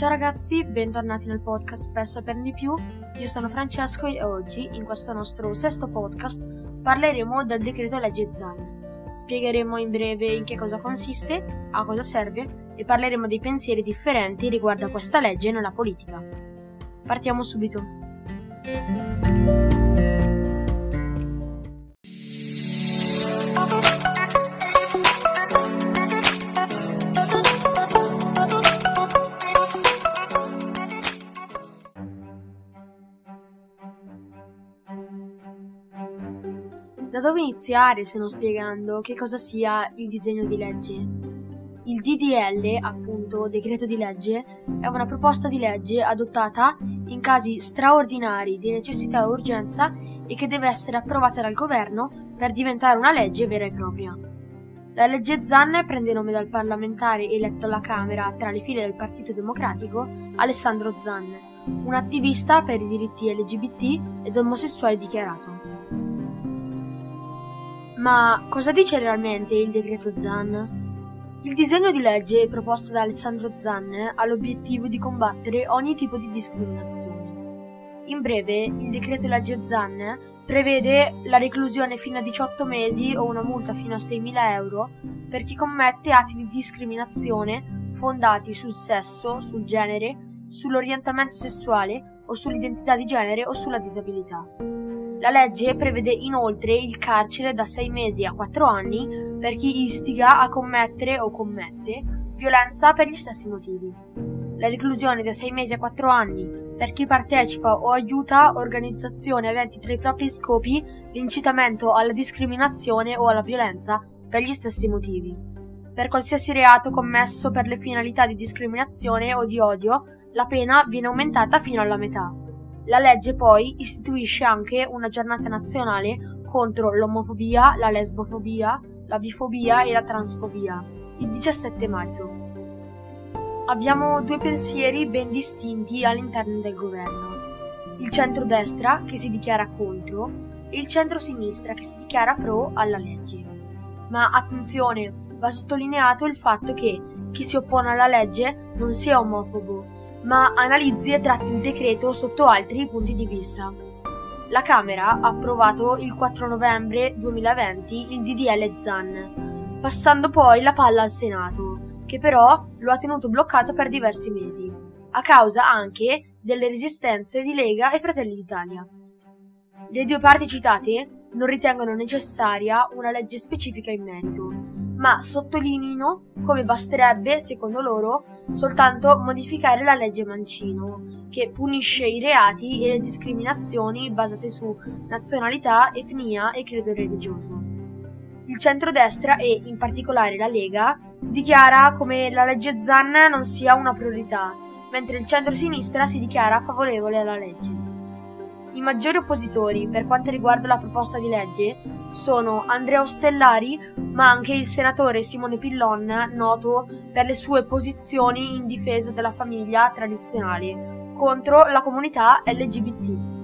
Ciao ragazzi, bentornati nel podcast Per saperne di più. Io sono Francesco e oggi, in questo nostro sesto podcast, parleremo del decreto legge ZAN. Spiegheremo in breve in che cosa consiste, a cosa serve e parleremo dei pensieri differenti riguardo a questa legge nella politica. Partiamo subito. Da dove iniziare se non spiegando che cosa sia il disegno di legge? Il DDL, appunto, decreto di legge, è una proposta di legge adottata in casi straordinari di necessità e urgenza e che deve essere approvata dal governo per diventare una legge vera e propria. La legge ZAN prende nome dal parlamentare eletto alla Camera tra le file del Partito Democratico Alessandro ZAN, un attivista per i diritti LGBT ed omosessuali dichiarato. Ma cosa dice realmente il decreto ZAN? Il disegno di legge proposto da Alessandro Zan ha l'obiettivo di combattere ogni tipo di discriminazione. In breve, il decreto legge ZAN prevede la reclusione fino a 18 mesi o una multa fino a 6.000 euro per chi commette atti di discriminazione fondati sul sesso, sul genere, sull'orientamento sessuale o sull'identità di genere o sulla disabilità. La legge prevede inoltre il carcere da 6 mesi a 4 anni per chi istiga a commettere o commette violenza per gli stessi motivi. La reclusione da 6 mesi a 4 anni per chi partecipa o aiuta organizzazioni aventi tra i propri scopi l'incitamento alla discriminazione o alla violenza per gli stessi motivi. Per qualsiasi reato commesso per le finalità di discriminazione o di odio, la pena viene aumentata fino alla metà. La legge poi istituisce anche una giornata nazionale contro l'omofobia, la lesbofobia, la bifobia e la transfobia, il 17 maggio. Abbiamo due pensieri ben distinti all'interno del governo. Il centro-destra che si dichiara contro e il centro-sinistra che si dichiara pro alla legge. Ma attenzione, va sottolineato il fatto che chi si oppone alla legge non sia omofobo, ma analizzi e tratti il decreto sotto altri punti di vista. La Camera ha approvato il 4 novembre 2020 il DDL ZAN, passando poi la palla al Senato, che però lo ha tenuto bloccato per diversi mesi, a causa anche delle resistenze di Lega e Fratelli d'Italia. Le due parti citate non ritengono necessaria una legge specifica in merito, ma sottolineino come basterebbe, secondo loro, soltanto modificare la legge Mancino, che punisce i reati e le discriminazioni basate su nazionalità, etnia e credo religioso. Il centrodestra e, in particolare, la Lega dichiara come la legge Zan non sia una priorità, mentre il centro-sinistra si dichiara favorevole alla legge. I maggiori oppositori per quanto riguarda la proposta di legge sono Andrea Ostellari, ma anche il senatore Simone Pillon, noto per le sue posizioni in difesa della famiglia tradizionale contro la comunità LGBT.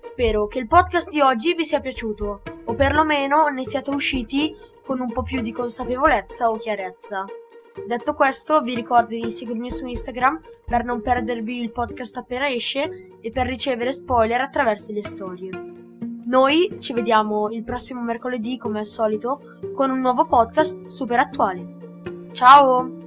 Spero che il podcast di oggi vi sia piaciuto, o perlomeno ne siate usciti con un po' più di consapevolezza o chiarezza. Detto questo, vi ricordo di seguirmi su Instagram per non perdervi il podcast appena esce e per ricevere spoiler attraverso le storie. Noi ci vediamo il prossimo mercoledì, come al solito, con un nuovo podcast super attuale. Ciao!